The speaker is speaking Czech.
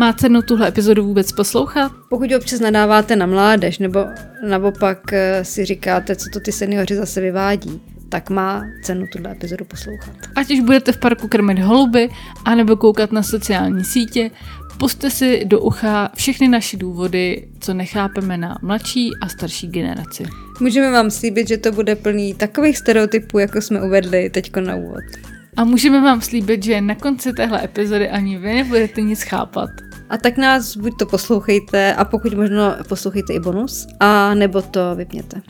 Má cenu tuhle epizodu vůbec poslouchat? Pokud občas nadáváte na mládež, nebo naopak eh, si říkáte, co to ty seniori zase vyvádí, tak má cenu tuhle epizodu poslouchat. Ať už budete v parku krmit holuby, anebo koukat na sociální sítě, puste si do ucha všechny naše důvody, co nechápeme na mladší a starší generaci. Můžeme vám slíbit, že to bude plný takových stereotypů, jako jsme uvedli teď na úvod. A můžeme vám slíbit, že na konci téhle epizody ani vy nebudete nic chápat. A tak nás buď to poslouchejte a pokud možno poslouchejte i bonus, a nebo to vypněte.